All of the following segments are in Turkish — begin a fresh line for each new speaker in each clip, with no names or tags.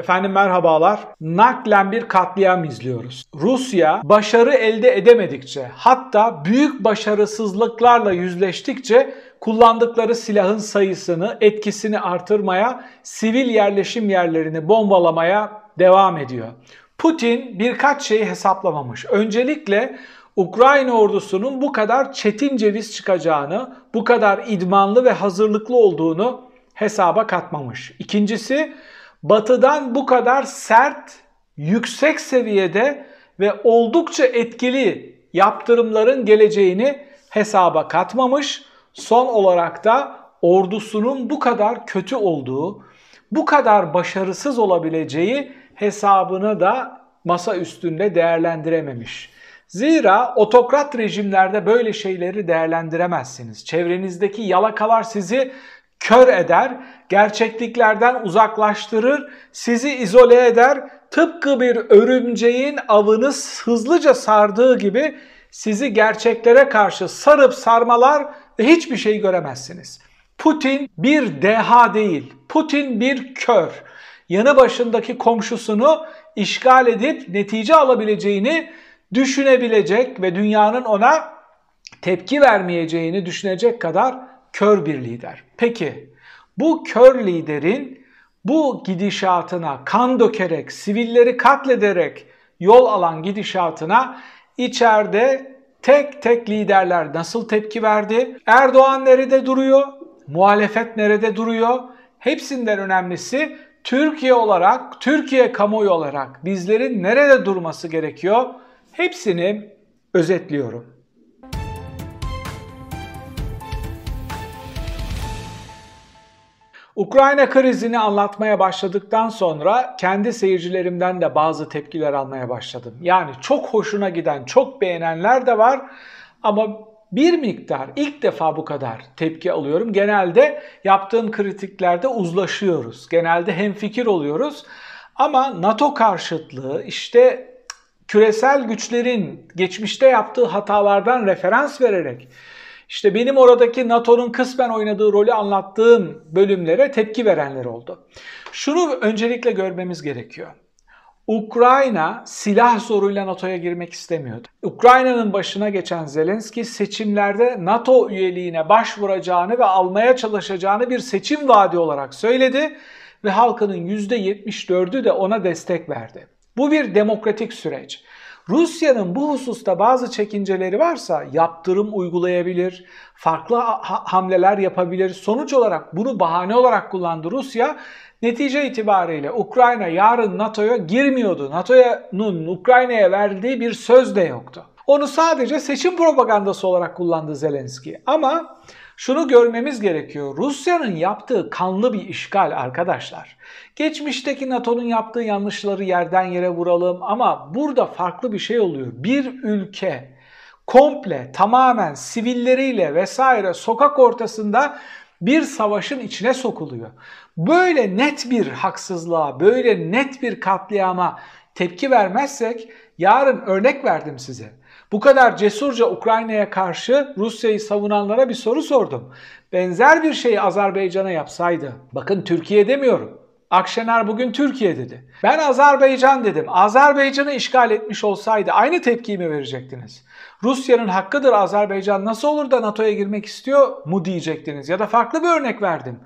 Efendim merhabalar. Naklen bir katliam izliyoruz. Rusya başarı elde edemedikçe hatta büyük başarısızlıklarla yüzleştikçe kullandıkları silahın sayısını, etkisini artırmaya, sivil yerleşim yerlerini bombalamaya devam ediyor. Putin birkaç şeyi hesaplamamış. Öncelikle Ukrayna ordusunun bu kadar çetin ceviz çıkacağını, bu kadar idmanlı ve hazırlıklı olduğunu hesaba katmamış. İkincisi batıdan bu kadar sert, yüksek seviyede ve oldukça etkili yaptırımların geleceğini hesaba katmamış. Son olarak da ordusunun bu kadar kötü olduğu, bu kadar başarısız olabileceği hesabını da masa üstünde değerlendirememiş. Zira otokrat rejimlerde böyle şeyleri değerlendiremezsiniz. Çevrenizdeki yalakalar sizi kör eder, gerçekliklerden uzaklaştırır, sizi izole eder. Tıpkı bir örümceğin avını hızlıca sardığı gibi sizi gerçeklere karşı sarıp sarmalar ve hiçbir şey göremezsiniz. Putin bir deha değil, Putin bir kör. Yanı başındaki komşusunu işgal edip netice alabileceğini düşünebilecek ve dünyanın ona tepki vermeyeceğini düşünecek kadar kör bir lider. Peki bu kör liderin bu gidişatına kan dökerek, sivilleri katlederek yol alan gidişatına içeride tek tek liderler nasıl tepki verdi? Erdoğan nerede duruyor? Muhalefet nerede duruyor? Hepsinden önemlisi Türkiye olarak, Türkiye kamuoyu olarak bizlerin nerede durması gerekiyor? Hepsini özetliyorum. Ukrayna krizini anlatmaya başladıktan sonra kendi seyircilerimden de bazı tepkiler almaya başladım. Yani çok hoşuna giden, çok beğenenler de var ama bir miktar ilk defa bu kadar tepki alıyorum. Genelde yaptığım kritiklerde uzlaşıyoruz. Genelde hemfikir oluyoruz. Ama NATO karşıtlığı işte küresel güçlerin geçmişte yaptığı hatalardan referans vererek işte benim oradaki NATO'nun kısmen oynadığı rolü anlattığım bölümlere tepki verenler oldu. Şunu öncelikle görmemiz gerekiyor. Ukrayna silah zoruyla NATO'ya girmek istemiyordu. Ukrayna'nın başına geçen Zelenski seçimlerde NATO üyeliğine başvuracağını ve almaya çalışacağını bir seçim vaadi olarak söyledi ve halkının %74'ü de ona destek verdi. Bu bir demokratik süreç. Rusya'nın bu hususta bazı çekinceleri varsa yaptırım uygulayabilir, farklı hamleler yapabilir. Sonuç olarak bunu bahane olarak kullandı Rusya. Netice itibariyle Ukrayna yarın NATO'ya girmiyordu. NATO'nun Ukrayna'ya verdiği bir söz de yoktu. Onu sadece seçim propagandası olarak kullandı Zelenski. Ama şunu görmemiz gerekiyor. Rusya'nın yaptığı kanlı bir işgal arkadaşlar. Geçmişteki NATO'nun yaptığı yanlışları yerden yere vuralım ama burada farklı bir şey oluyor. Bir ülke komple tamamen sivilleriyle vesaire sokak ortasında bir savaşın içine sokuluyor. Böyle net bir haksızlığa, böyle net bir katliama tepki vermezsek yarın örnek verdim size. Bu kadar cesurca Ukrayna'ya karşı Rusya'yı savunanlara bir soru sordum. Benzer bir şeyi Azerbaycan'a yapsaydı, bakın Türkiye demiyorum. Akşener bugün Türkiye dedi. Ben Azerbaycan dedim. Azerbaycan'ı işgal etmiş olsaydı aynı tepkiyi mi verecektiniz? Rusya'nın hakkıdır Azerbaycan nasıl olur da NATO'ya girmek istiyor mu diyecektiniz? Ya da farklı bir örnek verdim.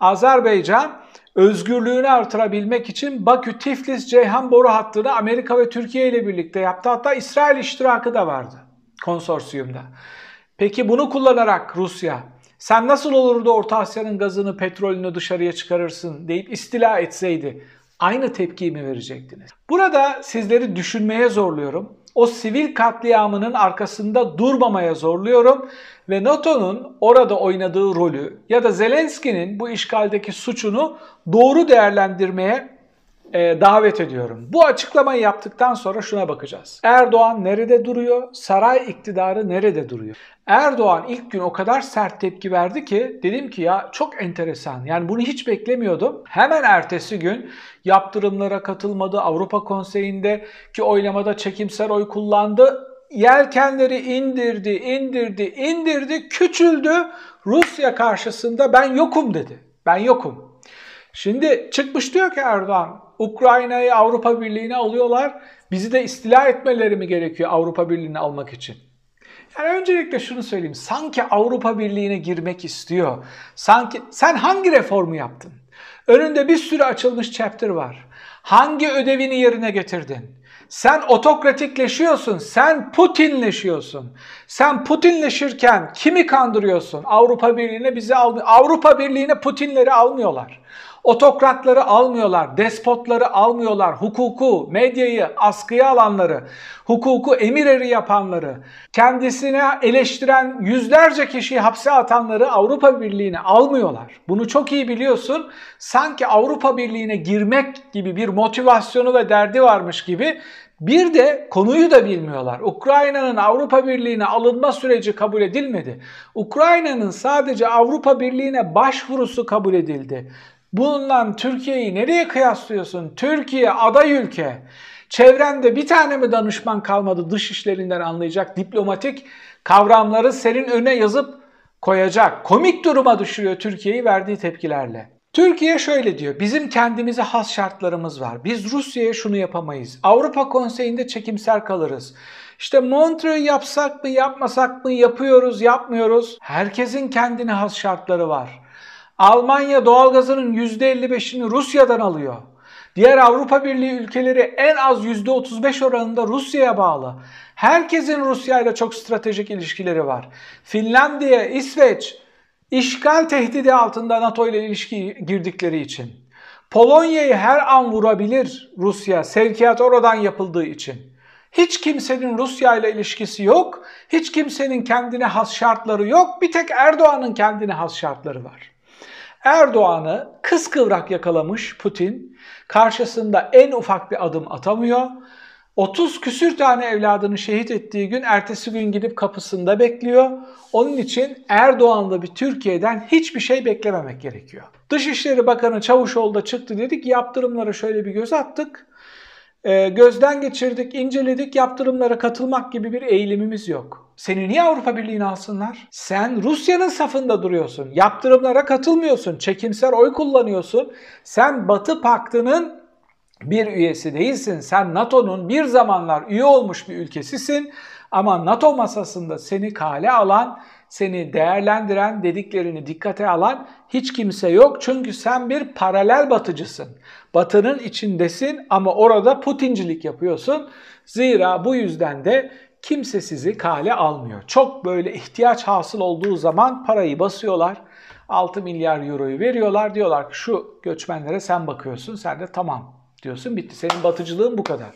Azerbaycan özgürlüğünü artırabilmek için Bakü-Tiflis-Ceyhan boru hattını Amerika ve Türkiye ile birlikte yaptı. Hatta İsrail iştirakı da vardı konsorsiyumda. Peki bunu kullanarak Rusya sen nasıl olurdu Orta Asya'nın gazını, petrolünü dışarıya çıkarırsın deyip istila etseydi aynı tepkiyi mi verecektiniz? Burada sizleri düşünmeye zorluyorum o sivil katliamının arkasında durmamaya zorluyorum ve NATO'nun orada oynadığı rolü ya da Zelenski'nin bu işgaldeki suçunu doğru değerlendirmeye e, davet ediyorum. Bu açıklamayı yaptıktan sonra şuna bakacağız. Erdoğan nerede duruyor? Saray iktidarı nerede duruyor? Erdoğan ilk gün o kadar sert tepki verdi ki dedim ki ya çok enteresan. Yani bunu hiç beklemiyordum. Hemen ertesi gün yaptırımlara katılmadı. Avrupa Konseyi'nde ki oylamada çekimsel oy kullandı. Yelkenleri indirdi, indirdi, indirdi, küçüldü. Rusya karşısında ben yokum dedi. Ben yokum. Şimdi çıkmış diyor ki Erdoğan Ukrayna'yı Avrupa Birliği'ne alıyorlar. Bizi de istila etmeleri mi gerekiyor Avrupa Birliği'ne almak için? Yani öncelikle şunu söyleyeyim. Sanki Avrupa Birliği'ne girmek istiyor. Sanki sen hangi reformu yaptın? Önünde bir sürü açılmış chapter var. Hangi ödevini yerine getirdin? Sen otokratikleşiyorsun, sen Putinleşiyorsun. Sen Putinleşirken kimi kandırıyorsun? Avrupa Birliği'ne bizi almıyor. Avrupa Birliği'ne Putinleri almıyorlar. Otokratları almıyorlar, despotları almıyorlar, hukuku, medyayı askıya alanları, hukuku emir eri yapanları, kendisine eleştiren yüzlerce kişiyi hapse atanları Avrupa Birliği'ne almıyorlar. Bunu çok iyi biliyorsun. Sanki Avrupa Birliği'ne girmek gibi bir motivasyonu ve derdi varmış gibi bir de konuyu da bilmiyorlar. Ukrayna'nın Avrupa Birliği'ne alınma süreci kabul edilmedi. Ukrayna'nın sadece Avrupa Birliği'ne başvurusu kabul edildi. Bundan Türkiye'yi nereye kıyaslıyorsun? Türkiye aday ülke. Çevrende bir tane mi danışman kalmadı dış işlerinden anlayacak diplomatik kavramları senin önüne yazıp koyacak. Komik duruma düşürüyor Türkiye'yi verdiği tepkilerle. Türkiye şöyle diyor. Bizim kendimize has şartlarımız var. Biz Rusya'ya şunu yapamayız. Avrupa Konseyi'nde çekimser kalırız. İşte Montreux yapsak mı yapmasak mı yapıyoruz yapmıyoruz. Herkesin kendine has şartları var. Almanya doğalgazının %55'ini Rusya'dan alıyor. Diğer Avrupa Birliği ülkeleri en az %35 oranında Rusya'ya bağlı. Herkesin Rusya ile çok stratejik ilişkileri var. Finlandiya, İsveç işgal tehdidi altında NATO ile ilişki girdikleri için. Polonya'yı her an vurabilir Rusya sevkiyat oradan yapıldığı için. Hiç kimsenin Rusya ile ilişkisi yok. Hiç kimsenin kendine has şartları yok. Bir tek Erdoğan'ın kendine has şartları var. Erdoğan'ı kıskıvrak yakalamış Putin. Karşısında en ufak bir adım atamıyor. 30 küsür tane evladını şehit ettiği gün ertesi gün gidip kapısında bekliyor. Onun için Erdoğan'la bir Türkiye'den hiçbir şey beklememek gerekiyor. Dışişleri Bakanı Çavuşoğlu da çıktı dedik yaptırımlara şöyle bir göz attık. E, gözden geçirdik, inceledik, yaptırımlara katılmak gibi bir eğilimimiz yok. Seni niye Avrupa Birliği'ne alsınlar? Sen Rusya'nın safında duruyorsun. Yaptırımlara katılmıyorsun. Çekimser oy kullanıyorsun. Sen Batı Paktı'nın bir üyesi değilsin. Sen NATO'nun bir zamanlar üye olmuş bir ülkesisin. Ama NATO masasında seni kale alan, seni değerlendiren, dediklerini dikkate alan hiç kimse yok. Çünkü sen bir paralel batıcısın. Batının içindesin ama orada Putincilik yapıyorsun. Zira bu yüzden de kimse sizi kale almıyor. Çok böyle ihtiyaç hasıl olduğu zaman parayı basıyorlar. 6 milyar euroyu veriyorlar. Diyorlar ki şu göçmenlere sen bakıyorsun. Sen de tamam diyorsun. Bitti. Senin batıcılığın bu kadar.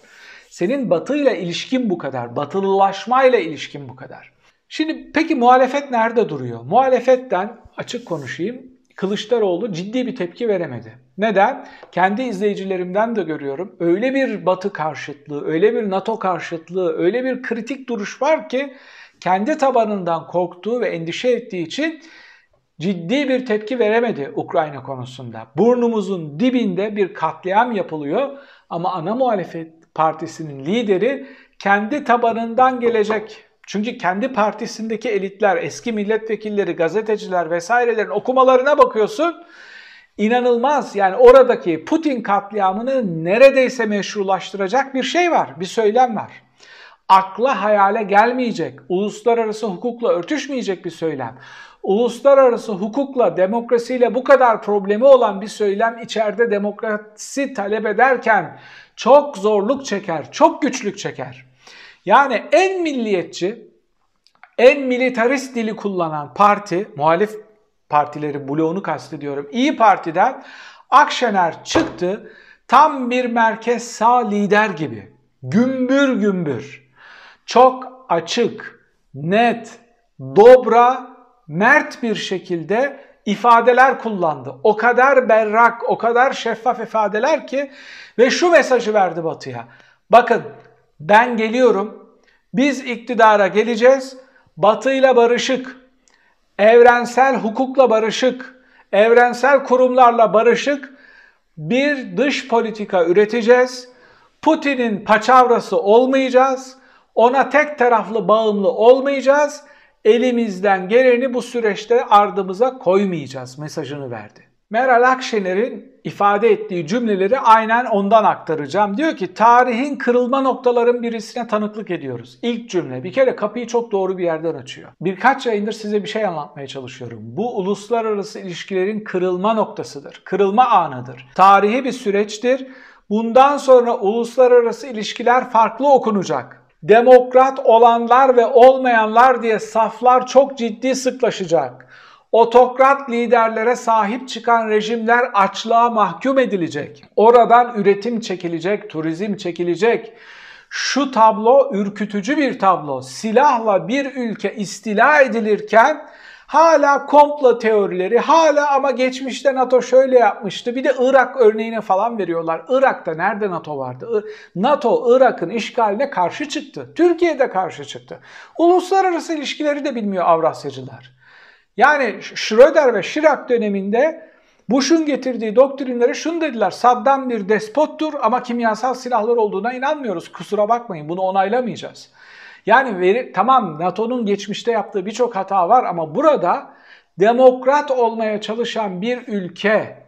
Senin batıyla ilişkin bu kadar. Batılılaşmayla ilişkin bu kadar. Şimdi peki muhalefet nerede duruyor? Muhalefetten açık konuşayım. Kılıçdaroğlu ciddi bir tepki veremedi. Neden? Kendi izleyicilerimden de görüyorum. Öyle bir Batı karşıtlığı, öyle bir NATO karşıtlığı, öyle bir kritik duruş var ki kendi tabanından korktuğu ve endişe ettiği için ciddi bir tepki veremedi Ukrayna konusunda. Burnumuzun dibinde bir katliam yapılıyor ama ana muhalefet partisinin lideri kendi tabanından gelecek çünkü kendi partisindeki elitler, eski milletvekilleri, gazeteciler vesairelerin okumalarına bakıyorsun. İnanılmaz yani oradaki Putin katliamını neredeyse meşrulaştıracak bir şey var, bir söylem var. Akla hayale gelmeyecek, uluslararası hukukla örtüşmeyecek bir söylem. Uluslararası hukukla, demokrasiyle bu kadar problemi olan bir söylem içeride demokrasi talep ederken çok zorluk çeker, çok güçlük çeker. Yani en milliyetçi, en militarist dili kullanan parti, muhalif partileri bloğunu kastediyorum. İyi Parti'den Akşener çıktı tam bir merkez sağ lider gibi. Gümbür gümbür. Çok açık, net, dobra, mert bir şekilde ifadeler kullandı. O kadar berrak, o kadar şeffaf ifadeler ki ve şu mesajı verdi Batı'ya. Bakın ben geliyorum, biz iktidara geleceğiz, batıyla barışık, evrensel hukukla barışık, evrensel kurumlarla barışık. Bir dış politika üreteceğiz. Putin'in paçavrası olmayacağız, ona tek taraflı bağımlı olmayacağız, elimizden geleni bu süreçte ardımıza koymayacağız mesajını verdi. Meral Akşener'in ifade ettiği cümleleri aynen ondan aktaracağım. Diyor ki tarihin kırılma noktaların birisine tanıklık ediyoruz. İlk cümle bir kere kapıyı çok doğru bir yerden açıyor. Birkaç yayındır size bir şey anlatmaya çalışıyorum. Bu uluslararası ilişkilerin kırılma noktasıdır. Kırılma anıdır. Tarihi bir süreçtir. Bundan sonra uluslararası ilişkiler farklı okunacak demokrat olanlar ve olmayanlar diye saflar çok ciddi sıklaşacak. Otokrat liderlere sahip çıkan rejimler açlığa mahkum edilecek. Oradan üretim çekilecek, turizm çekilecek. Şu tablo ürkütücü bir tablo. Silahla bir ülke istila edilirken hala komplo teorileri, hala ama geçmişte NATO şöyle yapmıştı. Bir de Irak örneğine falan veriyorlar. Irak'ta nerede NATO vardı? NATO Irak'ın işgaline karşı çıktı. Türkiye de karşı çıktı. Uluslararası ilişkileri de bilmiyor Avrasyacılar. Yani Schröder ve Chirac döneminde Bush'un getirdiği doktrinlere şunu dediler. Saddam bir despottur ama kimyasal silahlar olduğuna inanmıyoruz. Kusura bakmayın bunu onaylamayacağız. Yani veri, tamam NATO'nun geçmişte yaptığı birçok hata var ama burada demokrat olmaya çalışan bir ülke,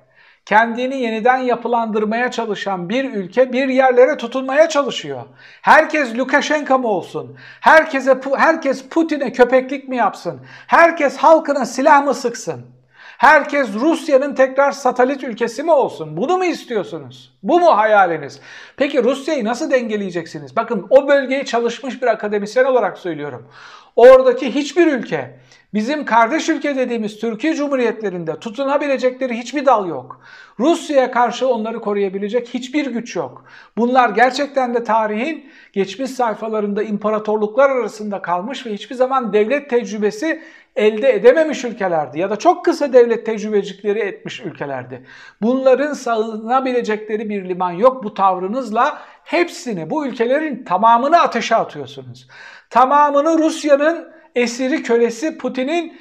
kendini yeniden yapılandırmaya çalışan bir ülke bir yerlere tutunmaya çalışıyor. Herkes Lukashenko mu olsun? Herkese herkes Putin'e köpeklik mi yapsın? Herkes halkına silah mı sıksın? Herkes Rusya'nın tekrar satelit ülkesi mi olsun? Bunu mu istiyorsunuz? Bu mu hayaliniz? Peki Rusya'yı nasıl dengeleyeceksiniz? Bakın o bölgeyi çalışmış bir akademisyen olarak söylüyorum. Oradaki hiçbir ülke bizim kardeş ülke dediğimiz Türkiye Cumhuriyetlerinde tutunabilecekleri hiçbir dal yok. Rusya'ya karşı onları koruyabilecek hiçbir güç yok. Bunlar gerçekten de tarihin geçmiş sayfalarında imparatorluklar arasında kalmış ve hiçbir zaman devlet tecrübesi elde edememiş ülkelerdi ya da çok kısa devlet tecrübecikleri etmiş ülkelerdi. Bunların sağlanabilecekleri bir liman yok. Bu tavrınızla hepsini, bu ülkelerin tamamını ateşe atıyorsunuz. Tamamını Rusya'nın esiri, kölesi, Putin'in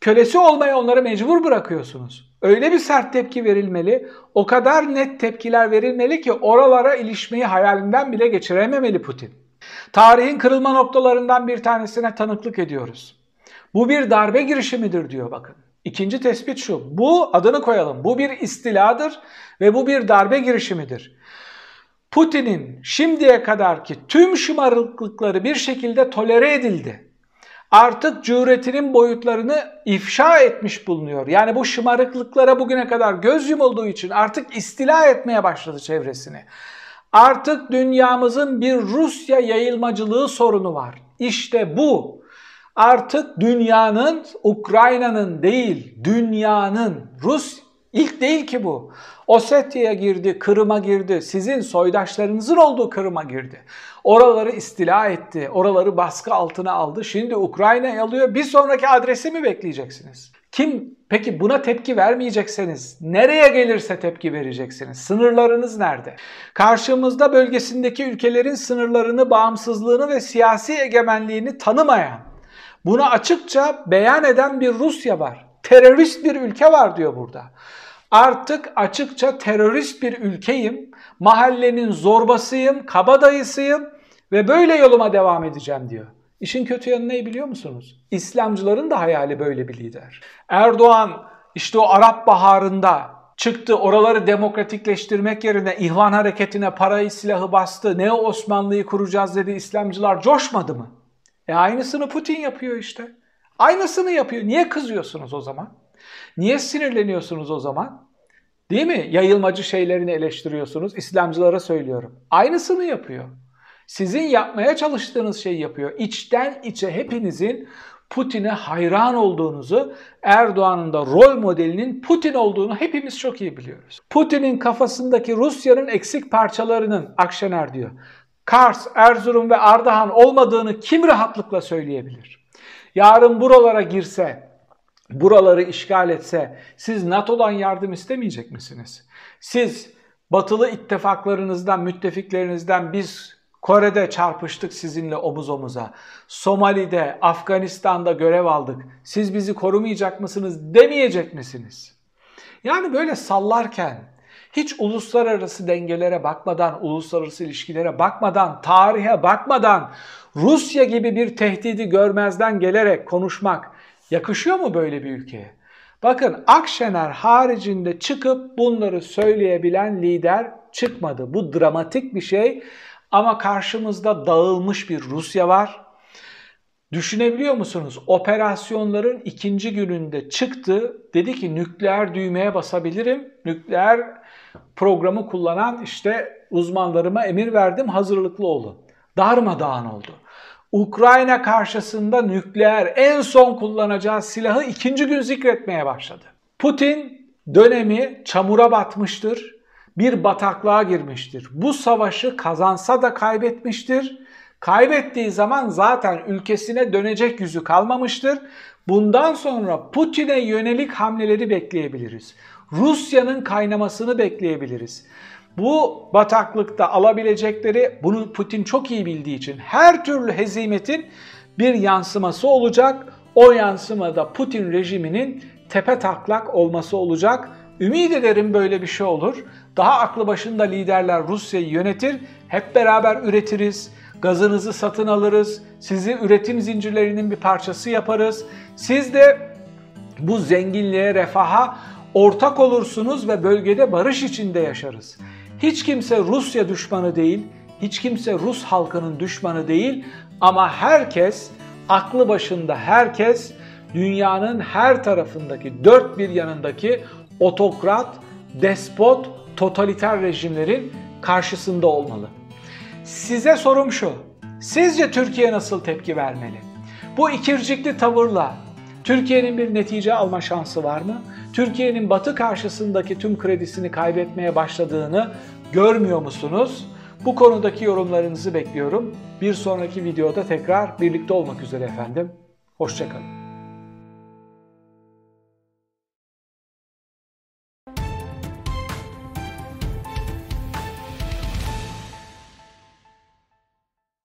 kölesi olmaya onları mecbur bırakıyorsunuz. Öyle bir sert tepki verilmeli, o kadar net tepkiler verilmeli ki oralara ilişmeyi hayalinden bile geçirememeli Putin. Tarihin kırılma noktalarından bir tanesine tanıklık ediyoruz. Bu bir darbe girişimidir diyor bakın. İkinci tespit şu. Bu adını koyalım. Bu bir istiladır ve bu bir darbe girişimidir. Putin'in şimdiye kadarki tüm şımarıklıkları bir şekilde tolere edildi. Artık cüretinin boyutlarını ifşa etmiş bulunuyor. Yani bu şımarıklıklara bugüne kadar göz yumulduğu için artık istila etmeye başladı çevresini. Artık dünyamızın bir Rusya yayılmacılığı sorunu var. İşte bu artık dünyanın, Ukrayna'nın değil, dünyanın, Rus ilk değil ki bu. Osetya'ya girdi, Kırım'a girdi, sizin soydaşlarınızın olduğu Kırım'a girdi. Oraları istila etti, oraları baskı altına aldı. Şimdi Ukrayna'yı alıyor, bir sonraki adresi mi bekleyeceksiniz? Kim peki buna tepki vermeyecekseniz nereye gelirse tepki vereceksiniz? Sınırlarınız nerede? Karşımızda bölgesindeki ülkelerin sınırlarını, bağımsızlığını ve siyasi egemenliğini tanımayan bunu açıkça beyan eden bir Rusya var. Terörist bir ülke var diyor burada. Artık açıkça terörist bir ülkeyim, mahallenin zorbasıyım, kabadayısıyım ve böyle yoluma devam edeceğim diyor. İşin kötü yanı ne biliyor musunuz? İslamcıların da hayali böyle bir lider. Erdoğan işte o Arap Baharı'nda çıktı oraları demokratikleştirmek yerine ihvan hareketine parayı silahı bastı. Ne Osmanlı'yı kuracağız dedi İslamcılar coşmadı mı? E aynısını Putin yapıyor işte. Aynısını yapıyor. Niye kızıyorsunuz o zaman? Niye sinirleniyorsunuz o zaman? Değil mi? Yayılmacı şeylerini eleştiriyorsunuz. İslamcılara söylüyorum. Aynısını yapıyor. Sizin yapmaya çalıştığınız şeyi yapıyor. İçten içe hepinizin Putin'e hayran olduğunuzu, Erdoğan'ın da rol modelinin Putin olduğunu hepimiz çok iyi biliyoruz. Putin'in kafasındaki Rusya'nın eksik parçalarının Akşener diyor. Kars, Erzurum ve Ardahan olmadığını kim rahatlıkla söyleyebilir? Yarın buralara girse, buraları işgal etse siz NATO'dan yardım istemeyecek misiniz? Siz batılı ittifaklarınızdan, müttefiklerinizden biz Kore'de çarpıştık sizinle omuz omuza. Somali'de, Afganistan'da görev aldık. Siz bizi korumayacak mısınız demeyecek misiniz? Yani böyle sallarken hiç uluslararası dengelere bakmadan, uluslararası ilişkilere bakmadan, tarihe bakmadan Rusya gibi bir tehdidi görmezden gelerek konuşmak yakışıyor mu böyle bir ülkeye? Bakın Akşener haricinde çıkıp bunları söyleyebilen lider çıkmadı. Bu dramatik bir şey ama karşımızda dağılmış bir Rusya var. Düşünebiliyor musunuz? Operasyonların ikinci gününde çıktı. Dedi ki nükleer düğmeye basabilirim. Nükleer programı kullanan işte uzmanlarıma emir verdim hazırlıklı olun. Darmadağın oldu. Ukrayna karşısında nükleer en son kullanacağı silahı ikinci gün zikretmeye başladı. Putin dönemi çamura batmıştır, bir bataklığa girmiştir. Bu savaşı kazansa da kaybetmiştir. Kaybettiği zaman zaten ülkesine dönecek yüzü kalmamıştır. Bundan sonra Putin'e yönelik hamleleri bekleyebiliriz. Rusya'nın kaynamasını bekleyebiliriz. Bu bataklıkta alabilecekleri bunu Putin çok iyi bildiği için her türlü hezimetin bir yansıması olacak. O yansımada Putin rejiminin tepe taklak olması olacak. Ümit ederim böyle bir şey olur. Daha aklı başında liderler Rusya'yı yönetir. Hep beraber üretiriz. Gazınızı satın alırız. Sizi üretim zincirlerinin bir parçası yaparız. Siz de bu zenginliğe, refaha ortak olursunuz ve bölgede barış içinde yaşarız. Hiç kimse Rusya düşmanı değil, hiç kimse Rus halkının düşmanı değil ama herkes, aklı başında herkes dünyanın her tarafındaki, dört bir yanındaki otokrat, despot, totaliter rejimlerin karşısında olmalı. Size sorum şu, sizce Türkiye nasıl tepki vermeli? Bu ikircikli tavırla Türkiye'nin bir netice alma şansı var mı? Türkiye'nin batı karşısındaki tüm kredisini kaybetmeye başladığını görmüyor musunuz? Bu konudaki yorumlarınızı bekliyorum. Bir sonraki videoda tekrar birlikte olmak üzere efendim. Hoşçakalın.